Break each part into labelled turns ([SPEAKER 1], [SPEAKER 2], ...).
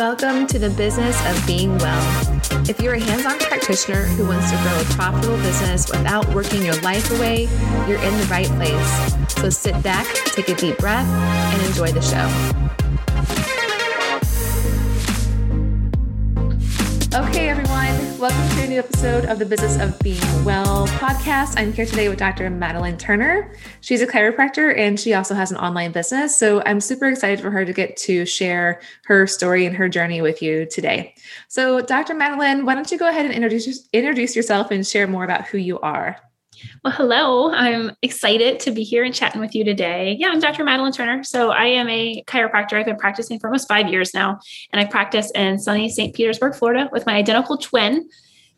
[SPEAKER 1] Welcome to the business of being well. If you're a hands on practitioner who wants to grow a profitable business without working your life away, you're in the right place. So sit back, take a deep breath, and enjoy the show. Okay, everyone, welcome to a new episode of the Business of Being Well podcast. I'm here today with Dr. Madalyn Turner. She's a chiropractor and she also has an online business. So I'm super excited for her to get to share her story and her journey with you today. So, Dr. Madalyn, why don't you go ahead and introduce, introduce yourself and share more about who you are?
[SPEAKER 2] Well, hello. I'm excited to be here and chatting with you today. Yeah, I'm Dr. Madalyn Turner. So I am a chiropractor. I've been practicing for almost five years now, and I practice in sunny St. Petersburg, Florida, with my identical twin.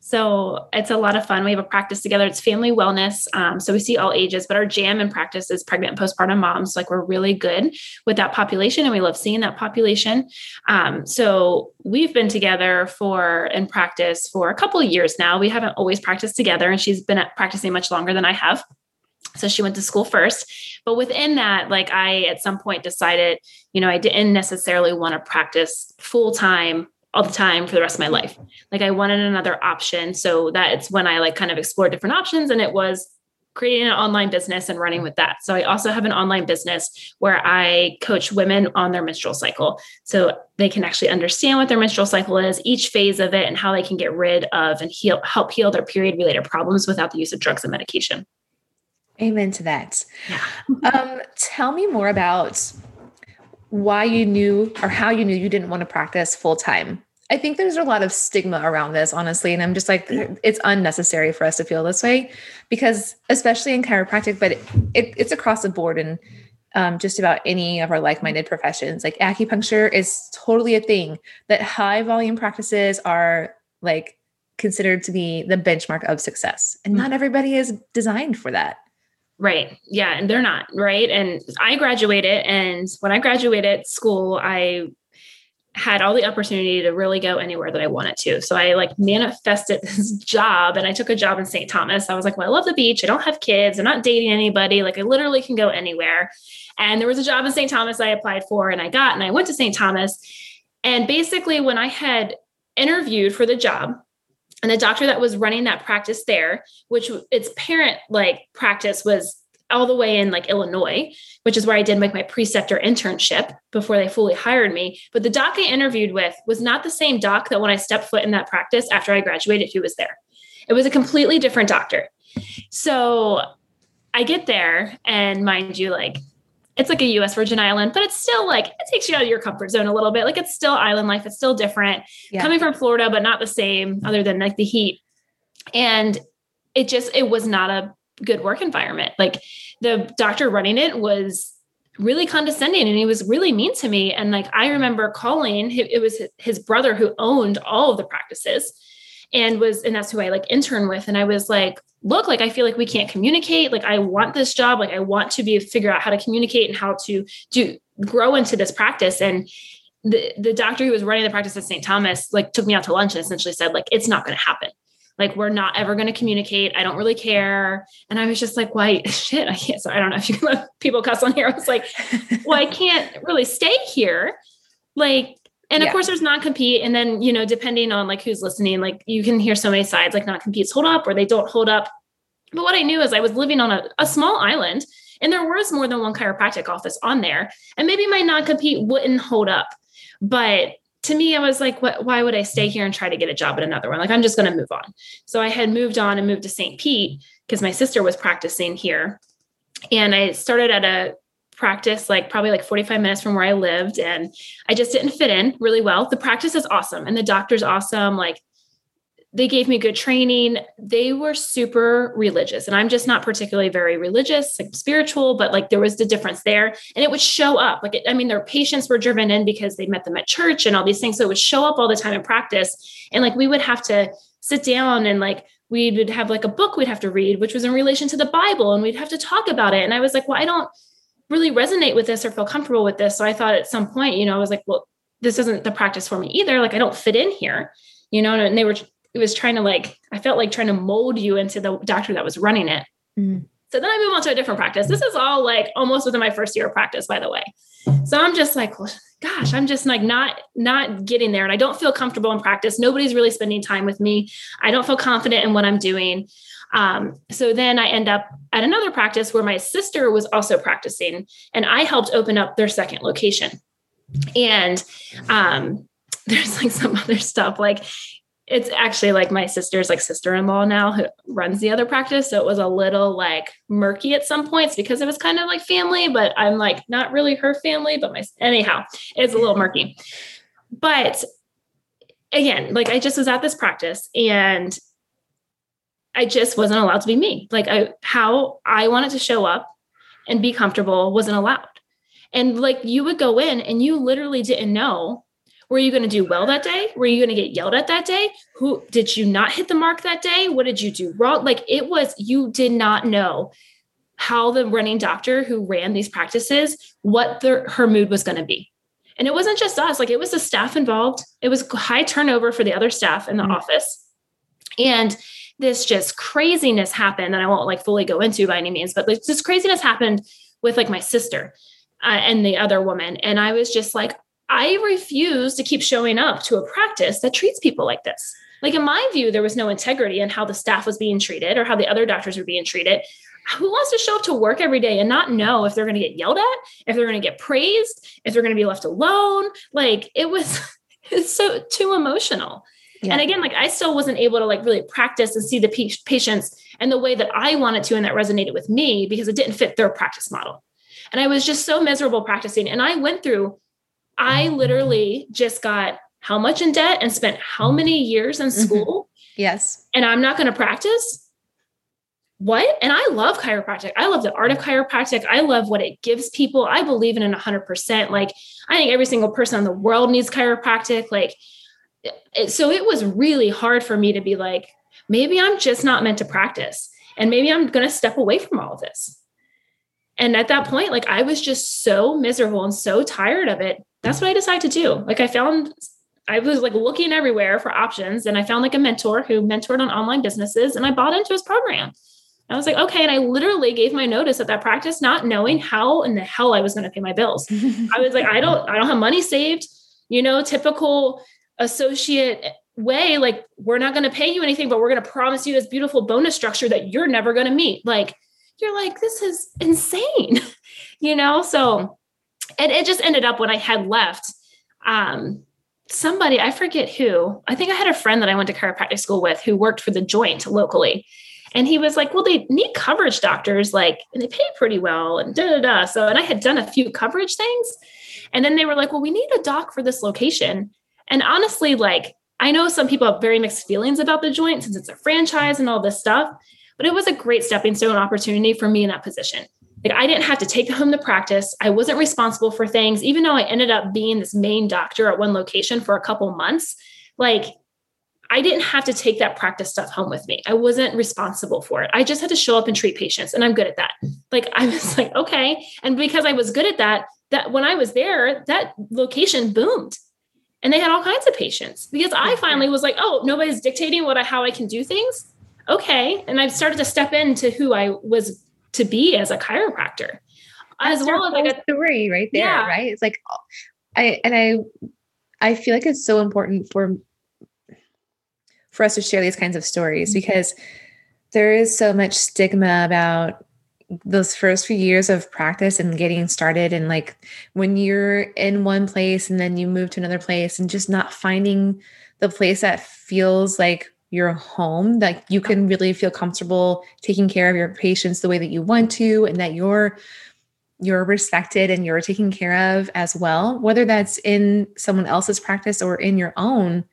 [SPEAKER 2] So it's a lot of fun. We have a practice together. It's family wellness. Um, so we see all ages, but our jam in practice is pregnant and postpartum moms. Like we're really good with that population and we love seeing that population. Um, so we've been together for in practice for a couple years now. We haven't always practiced together and she's been practicing much longer than I have. So she went to school first. But within that, like I at some point decided, you know, I didn't necessarily want to practice full time all the time for the rest of my life. Like I wanted another option. So that's when I like kind of explored different options and it was creating an online business and running with that. So I also have an online business where I coach women on their menstrual cycle. So they can actually understand what their menstrual cycle is, each phase of it and how they can get rid of and heal help heal their period related problems without the use of drugs and medication.
[SPEAKER 1] Amen to that. Yeah. um, tell me more about why you knew or how you knew you didn't want to practice full time. I think there's a lot of stigma around this, honestly. And I'm just like, it's unnecessary for us to feel this way because, especially in chiropractic, but it, it, it's across the board and um, just about any of our like minded professions. Like acupuncture is totally a thing that high volume practices are like considered to be the benchmark of success. And not mm. everybody is designed for that.
[SPEAKER 2] Right. Yeah. And they're not. Right. And I graduated. And when I graduated school, I had all the opportunity to really go anywhere that I wanted to. So I like manifested this job and I took a job in St. Thomas. I was like, well, I love the beach. I don't have kids. I'm not dating anybody. Like I literally can go anywhere. And there was a job in St. Thomas I applied for and I got, and I went to St. Thomas. And basically, when I had interviewed for the job, and the doctor that was running that practice there which its parent like practice was all the way in like illinois which is where i did like my preceptor internship before they fully hired me. But the doc i interviewed with was not the same doc that when i stepped foot in that practice after i graduated he was there. It was a completely different doctor. So i get there and mind you like it's like a US Virgin Island, but it's still like it takes you out of your comfort zone a little bit. Like it's still island life, it's still different. Yeah. Coming from Florida, but not the same, other than like the heat. And it just it was not a good work environment. Like the doctor running it was really condescending and he was really mean to me. And like I remember calling, it was his brother who owned all of the practices and was and that's who I like intern with. And I was like look like I feel like we can't communicate. Like I want this job. Like I want to be figure out how to communicate and how to do grow into this practice. And the the doctor who was running the practice at St. Thomas like took me out to lunch and essentially said like it's not going to happen. Like we're not ever going to communicate. I don't really care. And i was just like why shit i can't so i don't know if you can let people cuss on here. I was like well i can't really stay here. Like and of course there's non-compete and then you know depending on like who's listening like you can hear so many sides like non-competes hold up or they don't hold up but what i knew is i was living on a, a small island and there was more than one chiropractic office on there and maybe my non-compete wouldn't hold up but to me, I was like, what, why would I stay here and try to get a job at another one? Like, I'm just going to move on. So I had moved on and moved to St. Pete because my sister was practicing here. And I started at a practice like probably like 45 minutes from where I lived and I just didn't fit in really well. The practice is awesome and the doctor's awesome. Like they gave me good training. They were super religious and I'm just not particularly very religious, like spiritual, but like there was the difference there and it would show up. Like it, I mean their patients were driven in because they met them at church and all these things so it would show up all the time in practice and like we would have to sit down and like we would have like a book we'd have to read which was in relation to the Bible and we'd have to talk about it and I was like, "Well, I don't really resonate with this or feel comfortable with this. So I thought at some point, you know, I was like, well, this isn't the practice for me either. Like I don't fit in here, you know, and they were, it was trying to like, I felt like trying to mold you into the doctor that was running it. Mm. So then I move on to a different practice. This is all like almost within my first year of practice, by the way. So I'm just like, well, gosh, I'm just like not not getting there, and I don't feel comfortable in practice. Nobody's really spending time with me. I don't feel confident in what I'm doing. Um, so then I end up at another practice where my sister was also practicing, and I helped open up their second location. And um, there's like some other stuff like it's actually like my sister's like sister-in-law now who runs the other practice so it was a little like murky at some points because it was kind of like family but i'm like not really her family but my anyhow it's a little murky. But again like i just was at this practice and i just wasn't allowed to be me. Like I, how i wanted to show up and be comfortable wasn't allowed. And like you would go in and you literally didn't know were you going to do well that day? Were you going to get yelled at that day? Who did you not hit the mark that day? What did you do wrong? Like it was, you did not know how the running doctor who ran these practices, what the, her mood was going to be. And it wasn't just us, like it was the staff involved. It was high turnover for the other staff in the mm-hmm. office. And this just craziness happened that I won't like fully go into by any means, but like, this craziness happened with like my sister uh, and the other woman. And I was just like, I refuse to keep showing up to a practice that treats people like this. Like in my view, there was no integrity in how the staff was being treated or how the other doctors were being treated. Who wants to show up to work every day and not know if they're going to get yelled at, if they're going to get praised, if they're going to be left alone? Like it was it's so too emotional. Yeah. And again, like I still wasn't able to like really practice and see the p- patients and the way that I wanted to and that resonated with me because it didn't fit their practice model. And I was just so miserable practicing. And I went through I literally just got how much in debt and spent how many years in mm-hmm. school.
[SPEAKER 1] Mm-hmm. Yes.
[SPEAKER 2] And I'm not going to practice. What? And I love chiropractic. I love the art of chiropractic. I love what it gives people. I believe in it 100%. Like, I think every single person in the world needs chiropractic. Like, it, so it was really hard for me to be like, maybe I'm just not meant to practice. And maybe I'm going to step away from all of this. And at that point, like I was just so miserable and so tired of it that's what I decided to do. Like I found I was like looking everywhere for options and I found like a mentor who mentored on online businesses and I bought into his program. I was like, okay. And I literally gave my notice at that practice, not knowing how in the hell I was going to pay my bills. I was like, I don't, I don't have money saved, you know, typical associate way. Like, we're not going to pay you anything, but we're going to promise you this beautiful bonus structure that you're never going to meet. Like, you're like, this is insane, you know? So and it just ended up when I had left, um, somebody, I forget who, I think I had a friend that I went to chiropractic school with who worked for the joint locally. And he was like, well, they need coverage doctors, like, and they pay pretty well, and da da da. So, and I had done a few coverage things. And then they were like, well, we need a doc for this location. And honestly, like, I know some people have very mixed feelings about the joint since it's a franchise and all this stuff, but it was a great stepping stone opportunity for me in that position. Like I didn't have to take home the practice. I wasn't responsible for things, even though I ended up being this main doctor at one location for a couple months. Like I didn't have to take that practice stuff home with me. I wasn't responsible for it. I just had to show up and treat patients, and I'm good at that. Like I was like, okay. And because I was good at that, that when I was there, that location boomed. And they had all kinds of patients because I finally was like, oh, nobody's dictating what I how I can do things. Okay. And I've started to step into who I was to be as a chiropractor.
[SPEAKER 1] As That's well as like a story right there, yeah. right? It's like I and I I feel like it's so important for for us to share these kinds of stories mm-hmm. because there is so much stigma about those first few years of practice and getting started and like when you're in one place and then you move to another place and just not finding the place that feels like your home that you can really feel comfortable taking care of your patients the way that you want to and that you're you're respected and you're taken care of as well whether that's in someone else's practice or in your own.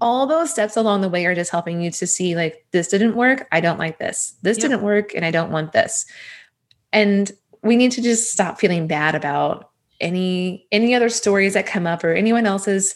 [SPEAKER 1] All those steps along the way are just helping you to see like this didn't work i don't like this. This yep. didn't work and i don't want this. And we need to just stop feeling bad about any any other stories that come up or anyone else's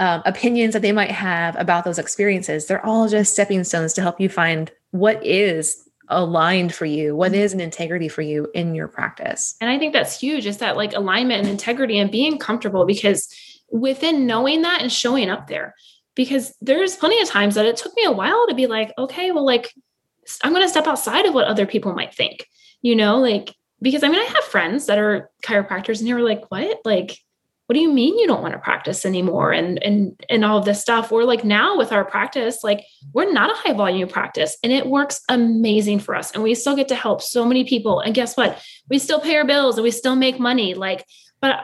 [SPEAKER 1] um, opinions that they might have about those experiences. They're all just stepping stones to help you find what is aligned for you what is an integrity for you in your practice
[SPEAKER 2] and i think that's huge is that like alignment and integrity and being comfortable because within knowing that and showing up there because there's plenty of times that it took me a while to be like okay well like I'm going to step outside of what other people might think, you know, like, because I mean, I have friends that are chiropractors and they were like, what? Like, what do you mean you don't want to practice anymore? And and and all of this stuff. We're like now with our practice like we're not a high volume practice and it works amazing for us and we still get to help so many people. And guess what? We still pay our bills and we still make money like but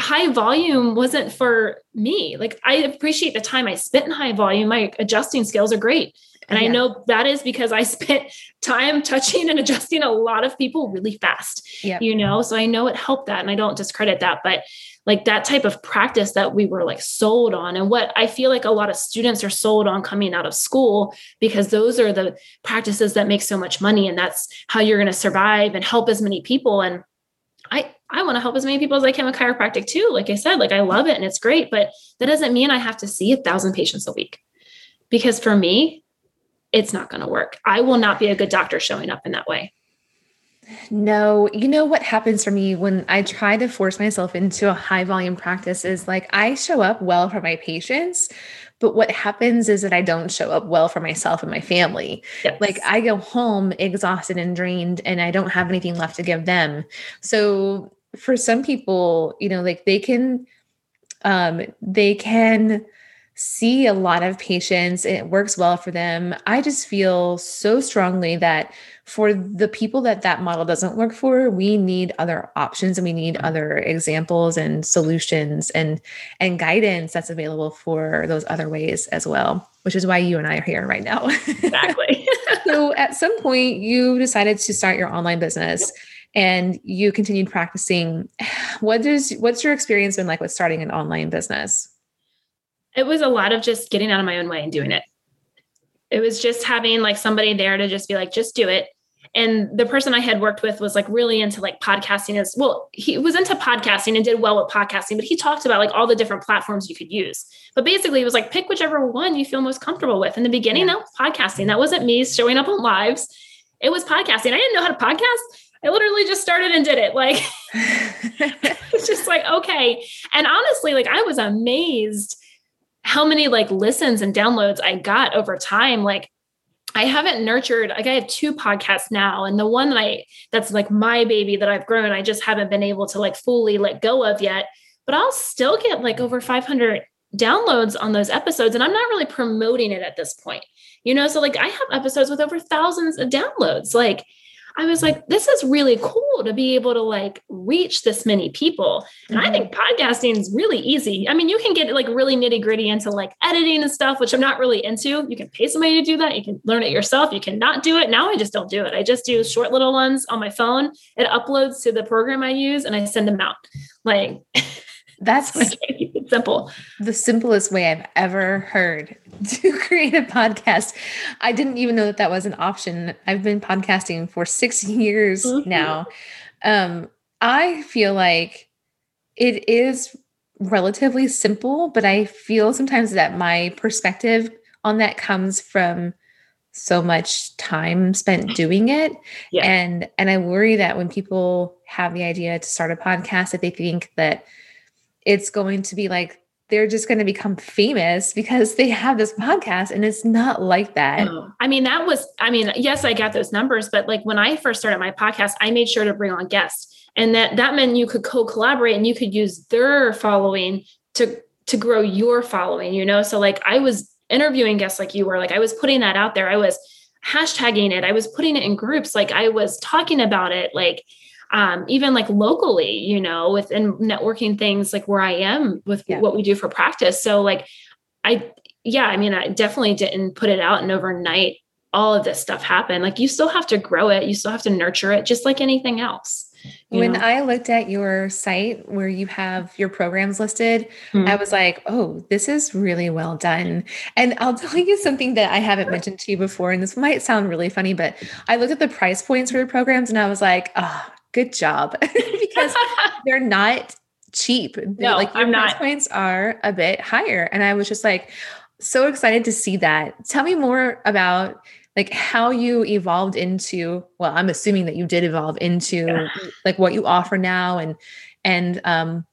[SPEAKER 2] high volume wasn't for me like i appreciate the time i spent in high volume my adjusting skills are great and yeah. I know that is because I spent time touching and adjusting a lot of people really fast. Yep. You know, so I know it helped that and I don't discredit that. But like that type of practice that we were like sold on and what i feel like a lot of students are sold on coming out of school because those are the practices that make so much money and that's how you're going to survive and help as many people and i i want to help as many people as i can with chiropractic too like i said like i love it and it's great but that doesn't mean i have to see a thousand patients a week because for me it's not going to work i will not be a good doctor showing up in that way
[SPEAKER 1] no, you know what happens for me when I try to force myself into a high volume practice is like I show up well for my patients, but what happens is that I don't show up well for myself and my family. Yes. Like I go home exhausted and drained and I don't have anything left to give them. So for some people, you know, like they can um they can see a lot of patients it works well for them. I just feel so strongly that for the people that that model doesn't work for we need other options and we need other examples and solutions and and guidance that's available for those other ways as well which is why you and i are here right now.
[SPEAKER 2] Exactly.
[SPEAKER 1] So at some point you decided to start your online business and you continued practicing what does what's your experience been like with starting an online business
[SPEAKER 2] it was a lot of just getting out of my own way and doing it it was just having like somebody there to just be like just do it and the person I had worked with was like really into like podcasting as well. He was into podcasting and did well with podcasting, but he talked about like all the different platforms you could use. But basically, it was like pick whichever one you feel most comfortable with. In the beginning, yeah. that was podcasting. That wasn't me showing up on lives. It was podcasting. I didn't know how to podcast. I literally just started and did it. Like it's just like, okay. And honestly, like I was amazed how many like listens and downloads I got over time. Like I haven't nurtured like I have two podcasts now and the one that I that's like my baby that I've grown I just haven't been able to like fully let go of yet but I'll still get like over 500 downloads on those episodes and I'm not really promoting it at this point. You know, so like I have episodes with over thousands of downloads like I was like, this is really cool to be able to like reach this many people. And mm-hmm. I think podcasting is really easy. I mean, you can get like really nitty gritty into like editing and stuff, which I'm not really into. You can pay somebody to do that. You can learn it yourself. You cannot do it. Now I just don't do it. I just do short little ones on my phone. It uploads to the program I use and I send them out. Like,
[SPEAKER 1] That's
[SPEAKER 2] simple.
[SPEAKER 1] The simplest way I've ever heard to create a podcast. I didn't even know that that was an option. I've been podcasting for six years mm-hmm. now. Um, I feel like it is relatively simple, but I feel sometimes that my perspective on that comes from so much time spent doing it yeah. and and i worry that when people have the idea to start a podcast that they think that it's going to be like they're just going to become famous because they have this podcast and it's not like that.
[SPEAKER 2] I mean, that was, I mean, yes, I got those numbers, but like when I first started my podcast, I made sure to bring on guests and that that meant you could co-collaborate and you could use their following to to grow your following, you know? So like I was interviewing guests like you were, like I was putting that out there. I was hashtagging it. I was putting it in groups. Like I was talking about it. Like um, even like locally, you know, within networking things like where I am with yeah. what we do for practice. So like I yeah, I mean, I definitely didn't put it out and overnight all of this stuff happened. Like you still have to grow it, you still have to nurture it just like anything else.
[SPEAKER 1] When know? I looked at your site where you have your programs listed, mm-hmm. I was like, oh, this is really well done. And I'll tell you something that I haven't mentioned to you before, and this might sound really funny, but I looked at the price points for your programs and I was like, oh, good job because they're not cheap.
[SPEAKER 2] No,
[SPEAKER 1] like
[SPEAKER 2] your I'm price
[SPEAKER 1] not. points are a bit higher. And I was just like so excited to see that. Tell me more about like how you evolved into well, I'm assuming that you did evolve into yeah. like what you offer now and and um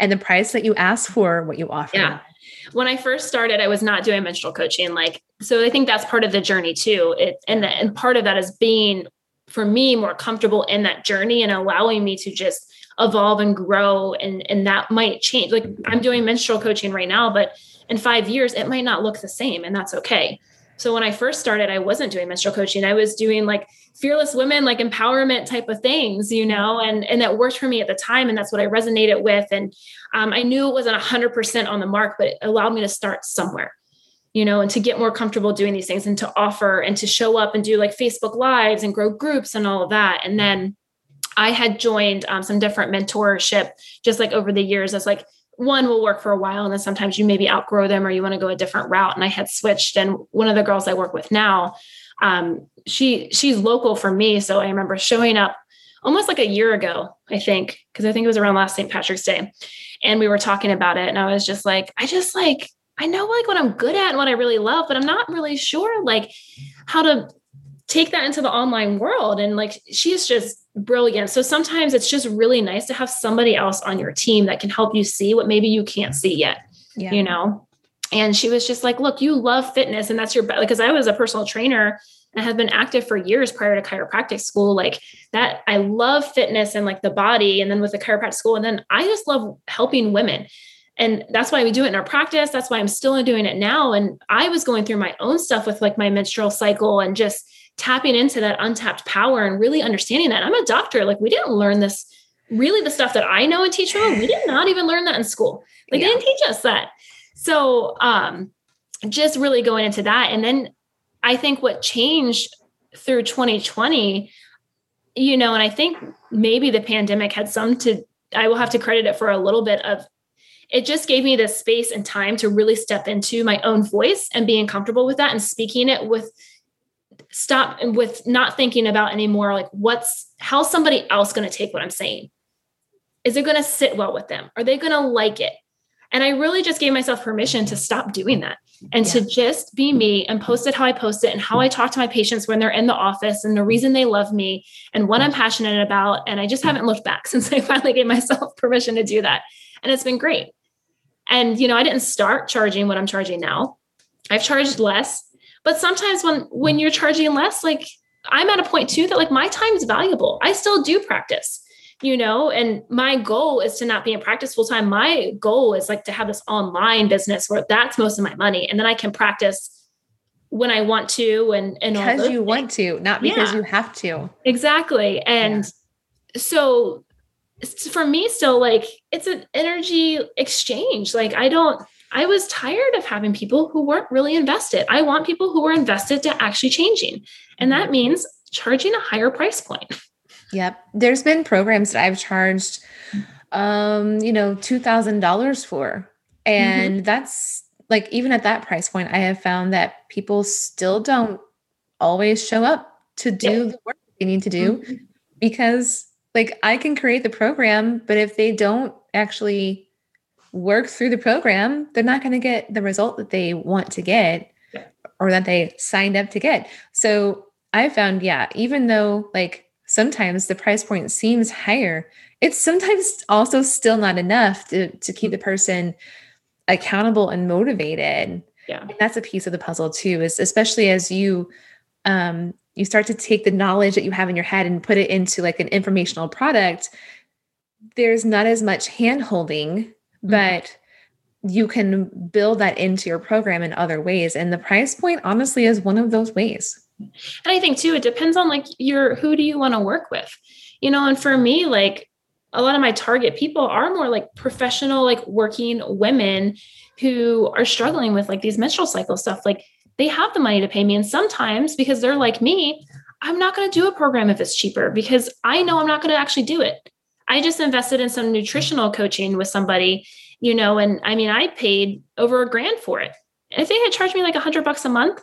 [SPEAKER 1] and the price that you ask for what you offer.
[SPEAKER 2] Yeah. when I first started, I was not doing menstrual coaching. Like, so I think that's part of the journey too. It, and, the, and part of that is being, for me, more comfortable in that journey and allowing me to just evolve and grow. And, and that might change. Like, I'm doing menstrual coaching right now, but in five years, it might not look the same, and that's okay. So when I first started, I wasn't doing menstrual coaching. I was doing like fearless women, like empowerment type of things, you know, and and that worked for me at the time, and that's what I resonated with. And um, I knew it wasn't hundred percent on the mark, but it allowed me to start somewhere, you know, and to get more comfortable doing these things, and to offer and to show up and do like Facebook lives and grow groups and all of that. And then I had joined um, some different mentorship just like over the years as like one will work for a while and then sometimes you maybe outgrow them or you want to go a different route. And i had switched and one of the girls i work with now um, she she's local for me. So i remember showing up almost like a year ago i think because i think it was around last st patrick's day and we were talking about it. And i was just like i just like i know like what i'm good at and what i really love but i'm not really sure like how to take that into the online world. And like she's just brilliant. So sometimes it's just really nice to have somebody else on your team that can help you see what maybe you can't see yet yeah. you know? And she was just like look you love fitness and that's your because i was a personal trainer and have been active for years prior to chiropractic school. Like that i love fitness and like the body and then with the chiropractic school. And then i just love helping women and that's why we do it in our practice that's why i'm still doing it now and i was going through my own stuff with like my menstrual cycle and just tapping into that untapped power and really understanding that. I'm a doctor. Like we didn't learn this really the stuff that I know and teach from. We did not even learn that in school. Like yeah. they didn't teach us that. So um just really going into that. And then I think what changed through 2020, you know, and I think maybe the pandemic had some to I will have to credit it for a little bit of it just gave me the space and time to really step into my own voice and being comfortable with that and speaking it with stop and with not thinking about anymore like what's how's somebody else going to take what i'm saying? Is it going to sit well with them? Are they going to like it? And i really just gave myself permission to stop doing that and yeah. to just be me and post it how i post it and how i talk to my patients when they're in the office and the reason they love me and what i'm passionate about. And i just haven't looked back since i finally gave myself permission to do that. And it's been great and you know i didn't start charging what i'm charging now i've charged less but sometimes when when you're charging less, like I'm at a point too that like my time is valuable. I still do practice, you know, and my goal is to not be in practice full time. My goal is like to have this online business where that's most of my money. And then I can practice when I want to and and
[SPEAKER 1] because you things. want to, not because yeah. you have to.
[SPEAKER 2] Exactly. And yeah. so for me still like it's an energy exchange. Like I don't I was tired of having people who weren't really invested. I want people who are invested to actually changing. And that means charging a higher price point.
[SPEAKER 1] Yep. There's been programs that I've charged um, you know, $2,000 for. And mm-hmm. that's like even at that price point, I have found that people still don't always show up to do the work they need to do mm-hmm. because like I can create the program, but if they don't actually work through the program, they're not going to get the result that they want to get or that they signed up to get. So I found, yeah, even though like sometimes the price point seems higher, it's sometimes also still not enough to, to keep the person accountable and motivated.
[SPEAKER 2] Yeah. And
[SPEAKER 1] that's a piece of the puzzle too, is especially as you um you start to take the knowledge that you have in your head and put it into like an informational product, there's not as much hand holding Mm-hmm. but you can build that into your program in other ways. And the price point honestly is one of those ways.
[SPEAKER 2] And i think too it depends on like your who do you want to work with? You know and for me like a lot of my target people are more like professional like working women who are struggling with like these menstrual cycle stuff. Like they have the money to pay me and sometimes because they're like me i'm not going to do a program if it's cheaper because i know i'm not going to actually do it I just invested in some nutritional coaching with somebody, you know, and I mean, I paid over a grand for it. And If they had charged me like a hundred bucks a month,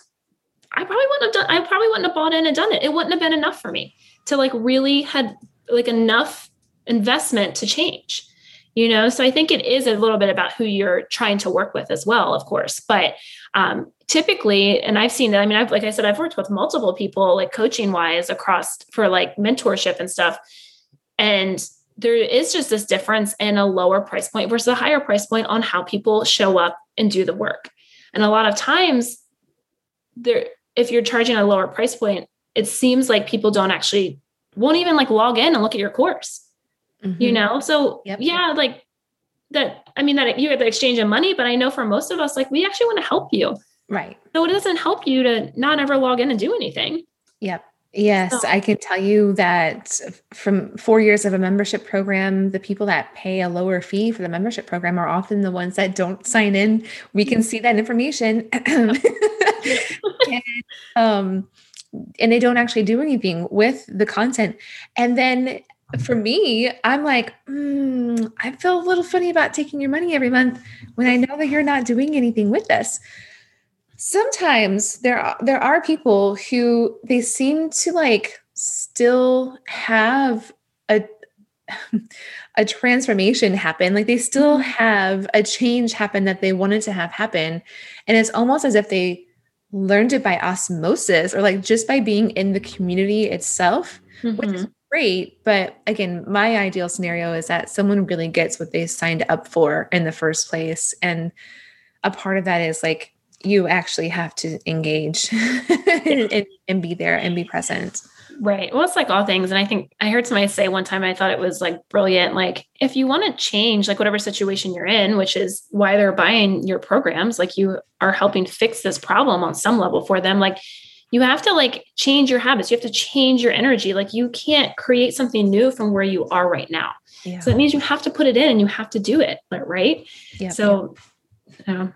[SPEAKER 2] I probably wouldn't have done, I probably wouldn't have bought in and done it. It wouldn't have been enough for me to like really had like enough investment to change, you know? So I think it is a little bit about who you're trying to work with as well, of course. But um, typically, and I've seen that, I mean, I've, like I said, I've worked with multiple people like coaching wise across for like mentorship and stuff. And there is just this difference in a lower price point versus a higher price point on how people show up and do the work. And a lot of times there if you're charging a lower price point, it seems like people don't actually won't even like log in and look at your course. Mm-hmm. You know? So yep. yeah, like that I mean that you get the exchange of money, but I know for most of us, like we actually want to help you.
[SPEAKER 1] Right.
[SPEAKER 2] So it doesn't help you to not ever log in and do anything.
[SPEAKER 1] Yep. Yes, so. I can tell you that from four years of a membership program, the people that pay a lower fee for the membership program are often the ones that don't sign in. We can see that information. and, um, and they don't actually do anything with the content. And then for me, I'm like, mm, I feel a little funny about taking your money every month when I know that you're not doing anything with this sometimes there are there are people who they seem to like still have a a transformation happen like they still mm-hmm. have a change happen that they wanted to have happen and it's almost as if they learned it by osmosis or like just by being in the community itself mm-hmm. which is mm-hmm. Great but again my ideal scenario is that someone really gets what they signed up for in the first place and a part of that is like you actually have to engage and, and, be there and be present.
[SPEAKER 2] Right. Well, it's like all things. And I think I heard somebody say one time, I thought it was like brilliant. Like, if you want to change, like, whatever situation you're in, which is why they're buying your programs, like, you are helping fix this problem on some level for them. Like, you have to like change your habits. You have to change your energy. Like, you can't create something new from where you are right now. Yeah. So that means you have to put it in and you have to do it. Right. Yeah. So, yeah.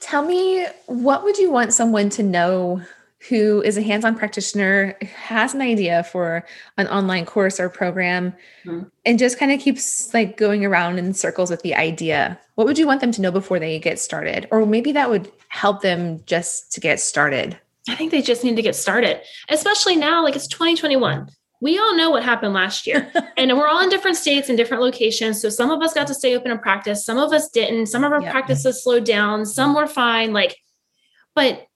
[SPEAKER 1] Tell me, what would you want someone to know who is a hands-on practitioner, has an idea for an online course or program, mm-hmm. and just kind of keeps like going around in circles with the idea? What would you want them to know before they get started? Or maybe that would help them just to get started.
[SPEAKER 2] I think they just need to get started, especially now, like it's 2021 we all know what happened last year and we're all in different states and different locations so some of us got to stay open and practice some of us didn't some of our yep. practices slowed down some were fine like but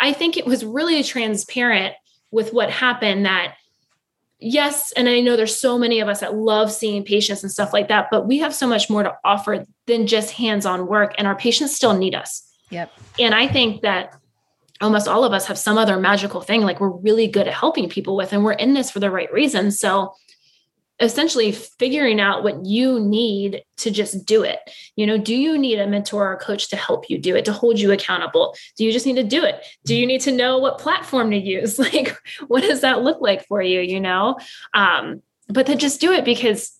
[SPEAKER 2] i think it was really transparent with what happened that yes and i know there's so many of us that love seeing patients and stuff like that but we have so much more to offer than just hands-on work and our patients still need us
[SPEAKER 1] yep.
[SPEAKER 2] And i think that almost all of us have some other magical thing like we're really good at helping people with and we're in this for the right reasons so essentially figuring out what you need to just do it. You know do you need a mentor or coach to help you do it to hold you accountable? Do you just need to do it? Do you need to know what platform to use? Like what does that look like for you you know? Um but then just do it because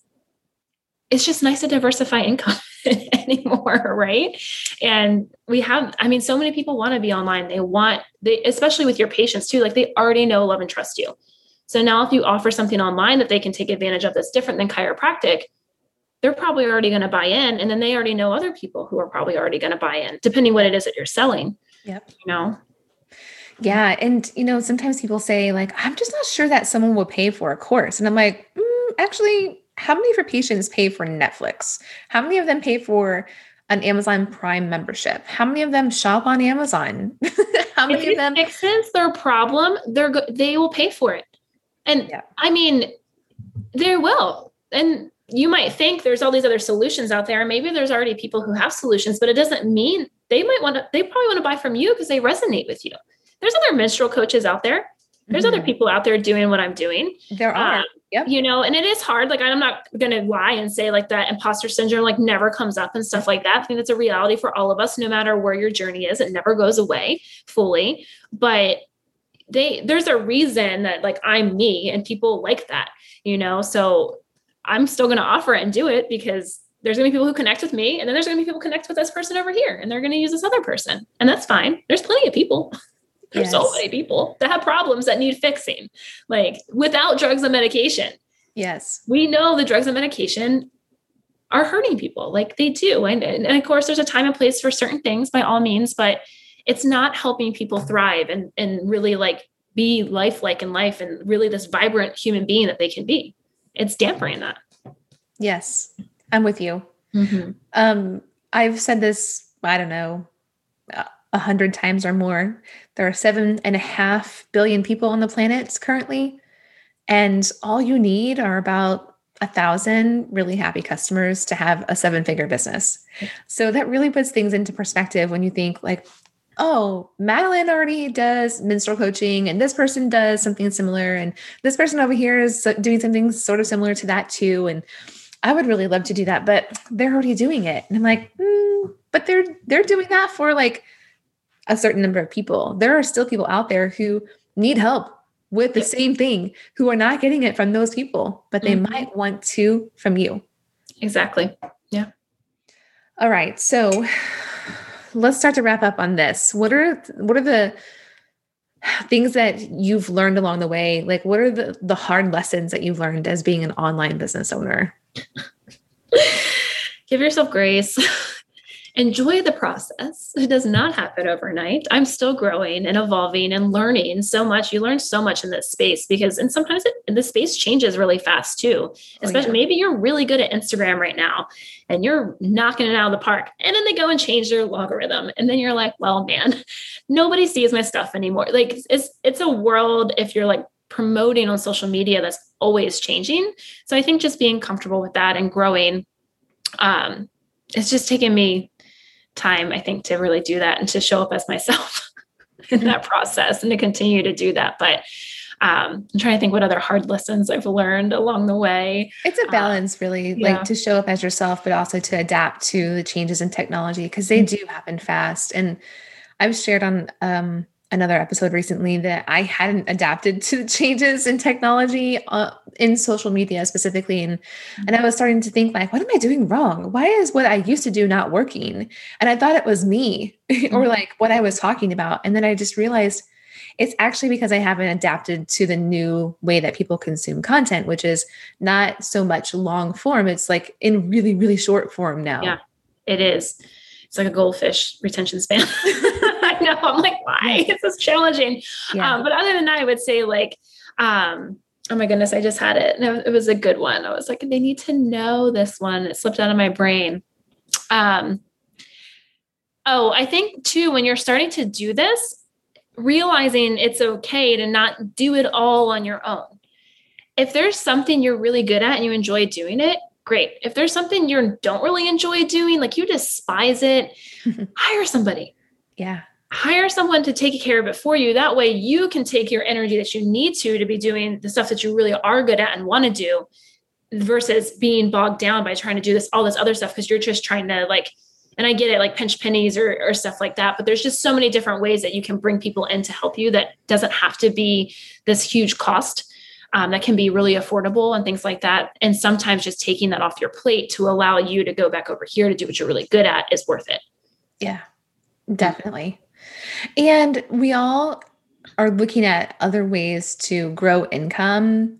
[SPEAKER 2] it's just nice to diversify income anymore right? And we have i mean so many people want to be online. They want they especially with your patients too like they already know love and trust you. So now if you offer something online that they can take advantage of that's different than chiropractic they're probably already going to buy in and then they already know other people who are probably already going to buy in depending what it is that you're selling
[SPEAKER 1] yep.
[SPEAKER 2] you know?
[SPEAKER 1] Yeah and you know sometimes people say like i'm just not sure that someone will pay for a course. And i'm like mm, actually how many of your patients pay for Netflix? How many of them pay for an Amazon Prime membership? How many of them shop on Amazon? how many of them
[SPEAKER 2] fixes their problem? They're go- they will pay for it, and yeah. I mean, they will. And you might think there's all these other solutions out there. Maybe there's already people who have solutions, but it doesn't mean they might want to. They probably want to buy from you because they resonate with you. There's other menstrual coaches out there. There's mm-hmm. other people out there doing what I'm doing.
[SPEAKER 1] There are. Um,
[SPEAKER 2] Yep. You know, and it is hard. Like, I'm not to lie and say like that imposter syndrome like never comes up and stuff like that. I think that's a reality for all of us, no matter where your journey is. It never goes away fully. But they, there's a reason that like I'm me and people like that, you know? So I'm still to offer it and do it because there's to be people who connect with me and then there's to be people connect with this person over here and they're to use this other person. And that's fine. There's plenty of people. There's yes. so many people that have problems that need fixing, like without drugs and medication.
[SPEAKER 1] Yes.
[SPEAKER 2] We know the drugs and medication are hurting people like they do. And, and, of course, there's a time and place for certain things by all means, but it's not helping people thrive and, and really like be lifelike in life and really this vibrant human being that they can be. It's dampering that.
[SPEAKER 1] Yes, I'm with you. Mm-hmm. Um, I've said this, I don't know, a hundred times or more. There are seven and a half billion people on the planet currently. And all you need are about a thousand really happy customers to have a seven figure business. So that really puts things into perspective when you think like, oh, Madalyn already does menstrual coaching and this person does something similar. And this person over here is doing something sort of similar to that too. And I would really love to do that, but they're already doing it. And I'm like, mm, but they're they're doing that for like a certain number of people. There are still people out there who need help with the yep. same thing who are not getting it from those people, but they mm-hmm. might want to from you.
[SPEAKER 2] Exactly. Yeah.
[SPEAKER 1] All right. So let's start to wrap up on this. What are what are the things that you've learned along the way? Like what are the the hard lessons that you've learned as being an online business owner?
[SPEAKER 2] Give yourself grace. Enjoy the process. It does not happen overnight. I'm still growing and evolving and learning so much. You learn so much in this space because, and sometimes it, the space changes really fast too. Especially oh, yeah. maybe you're really good at Instagram right now and you're knocking it out of the park. And then they go and change their logarithm. And then you're like, well, man, nobody sees my stuff anymore. Like it's, it's a world if you're like promoting on social media that's always changing. So I think just being comfortable with that and growing, um, it's just taken me time, I think, to really do that and to show up as myself in that process and to continue to do that. But um, I'm trying to think what other hard lessons I've learned along the way.
[SPEAKER 1] It's a uh, balance, really, yeah. like to show up as yourself, but also to adapt to the changes in technology because they mm-hmm. do happen fast. And I've shared on um, another episode recently that I hadn't adapted to the changes in technology uh, in social media specifically, and mm-hmm. and I was starting to think like, what am I doing wrong? Why is what I used to do not working? And I thought it was me mm-hmm. or like what I was talking about, and then I just realized it's actually because I haven't adapted to the new way that people consume content, which is not so much long form. It's like in really, really short form now.
[SPEAKER 2] Yeah, it is. It's like a goldfish retention span. I know. I'm like, why? This is challenging. Yeah. Um, but other than that, I would say like, um, oh my goodness, I just had it. And it was a good one. I was like, they need to know this one. It slipped out of my brain. Um, oh, I think too, when you're starting to do this, realizing it's okay to not do it all on your own. If there's something you're really good at and you enjoy doing it, great. If there's something you don't really enjoy doing, like you despise it, hire somebody.
[SPEAKER 1] Yeah
[SPEAKER 2] hire someone to take care of it for you. That way you can take your energy that you need to to be doing the stuff that you really are good at and want to do versus being bogged down by trying to do this all this other stuff because you're just trying to like and I get it like pinch pennies or, or stuff like that but there's just so many different ways that you can bring people in to help you that doesn't have to be this huge cost um, that can be really affordable and things like that. And sometimes just taking that off your plate to allow you to go back over here to do what you're really good at is worth it.
[SPEAKER 1] Yeah definitely and we all are looking at other ways to grow income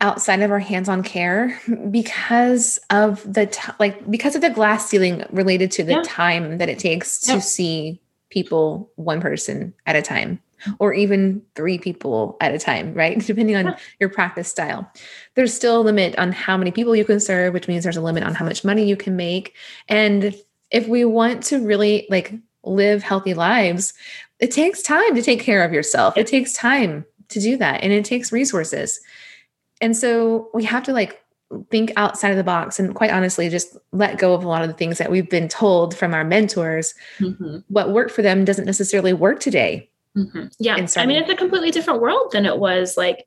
[SPEAKER 1] outside of our hands-on care because of the t- like because of the glass ceiling related to the yeah. time that it takes to see people one person at a time or even three people at a time right depending on yeah. your practice style there's still a limit on how many people you can serve which means there's a limit on how much money you can make and if we want to really like live healthy lives, it takes time to take care of yourself. It takes time to do that and it takes resources. And so we have to like think outside of the box and quite honestly just let go of a lot of the things that we've been told from our mentors. Mm-hmm. What worked for them doesn't necessarily work today.
[SPEAKER 2] Mm-hmm. Yeah. I mean, it's a completely different world than it was like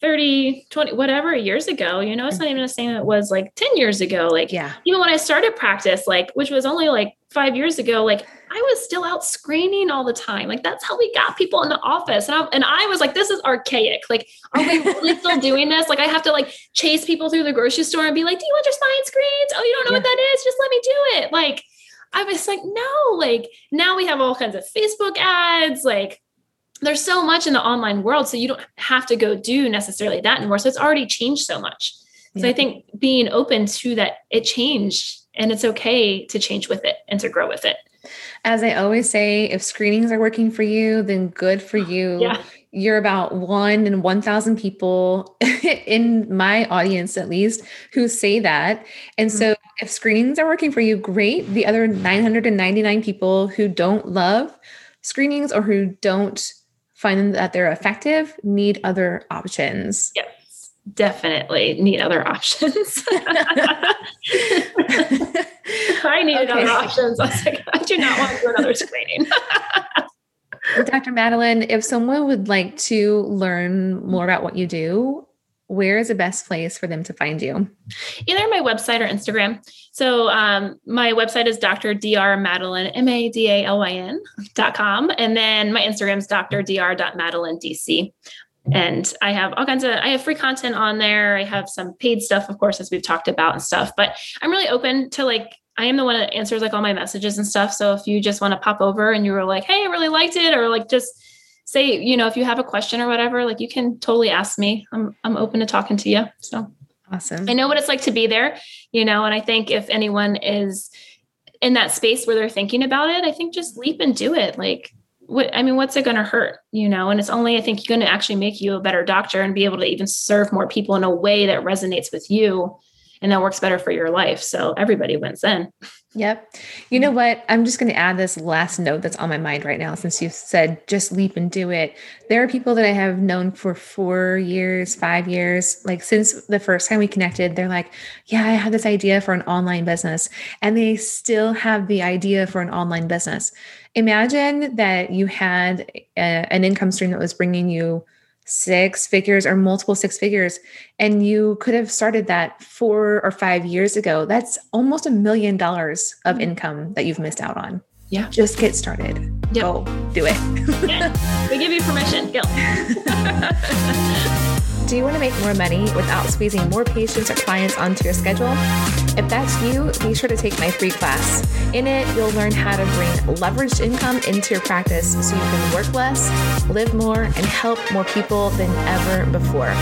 [SPEAKER 2] 30, 20, whatever years ago. You know, it's not even the same it was like 10 years ago. Like,
[SPEAKER 1] yeah.
[SPEAKER 2] even when I started practice, like, which was only like five years ago, like I was still out screening all the time. Like that's how we got people in the office. And I, and I was like, this is archaic. Like, are we really still doing this? Like I have to like chase people through the grocery store and be like, do you want your spine screens? Oh, you don't know yeah. what that is? Just let me do it. Like, I was like, no, like now we have all kinds of Facebook ads. Like there's so much in the online world. So you don't have to go do necessarily that anymore. So it's already changed so much. So yeah. I think being open to that, it changed and it's okay to change with it and to grow with it.
[SPEAKER 1] As I always say, if screenings are working for you, then good for you.
[SPEAKER 2] Yeah.
[SPEAKER 1] You're about one in 1,000 people in my audience, at least, who say that. And mm-hmm. so if screenings are working for you, great. The other 999 people who don't love screenings or who don't find that they're effective need other options.
[SPEAKER 2] Yes. Definitely need other options. I needed okay. other options. I was like, I do not want to do another screening.
[SPEAKER 1] Dr. Madalyn, if someone would like to learn more about what you do, where is the best place for them to find you?
[SPEAKER 2] Either my website or Instagram. So um, my website is Dr. Dr. Madalyn, M-A-D-A-L-Y-N dot com. And then my Instagram is Dr. Dr. Madalyn DC. And I have all kinds of, I have free content on there. I have some paid stuff, of course, as we've talked about and stuff, but I'm really open to like I am the one that answers like all my messages and stuff. So if you just want to pop over and you were like, hey, I really liked it, or like just say, you know, if you have a question or whatever, like you can totally ask me. I'm I'm open to talking to you. So
[SPEAKER 1] awesome.
[SPEAKER 2] I know what it's like to be there, you know, and I think if anyone is in that space where they're thinking about it, I think just leap and do it. Like what I mean, what's it gonna hurt? You know, and it's only I think going to actually make you a better doctor and be able to even serve more people in a way that resonates with you and that works better for your life. So everybody wins then.
[SPEAKER 1] Yep. You know what? I'm just going to add this last note that's on my mind right now since you said just leap and do it. There are people that I have known for four years, five years, like since the first time we connected, they're like, Yeah, I had this idea for an online business. And they still have the idea for an online business. Imagine that you had a, an income stream that was bringing you six figures or multiple six figures and you could have started that four or five years ago that's almost a million dollars of mm-hmm. income that you've missed out on
[SPEAKER 2] yeah
[SPEAKER 1] just get started yep. go do it
[SPEAKER 2] yeah. we give you permission go
[SPEAKER 1] Do you want to make more money without squeezing more patients or clients onto your schedule? If that's you, be sure to take my free class. In it, you'll learn how to bring leveraged income into your practice so you can work less, live more, and help more people than ever before.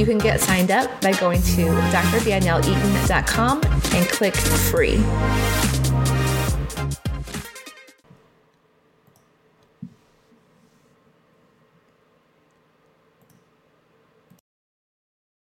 [SPEAKER 1] You can get signed up by going to drdanielleeaton.com and click free.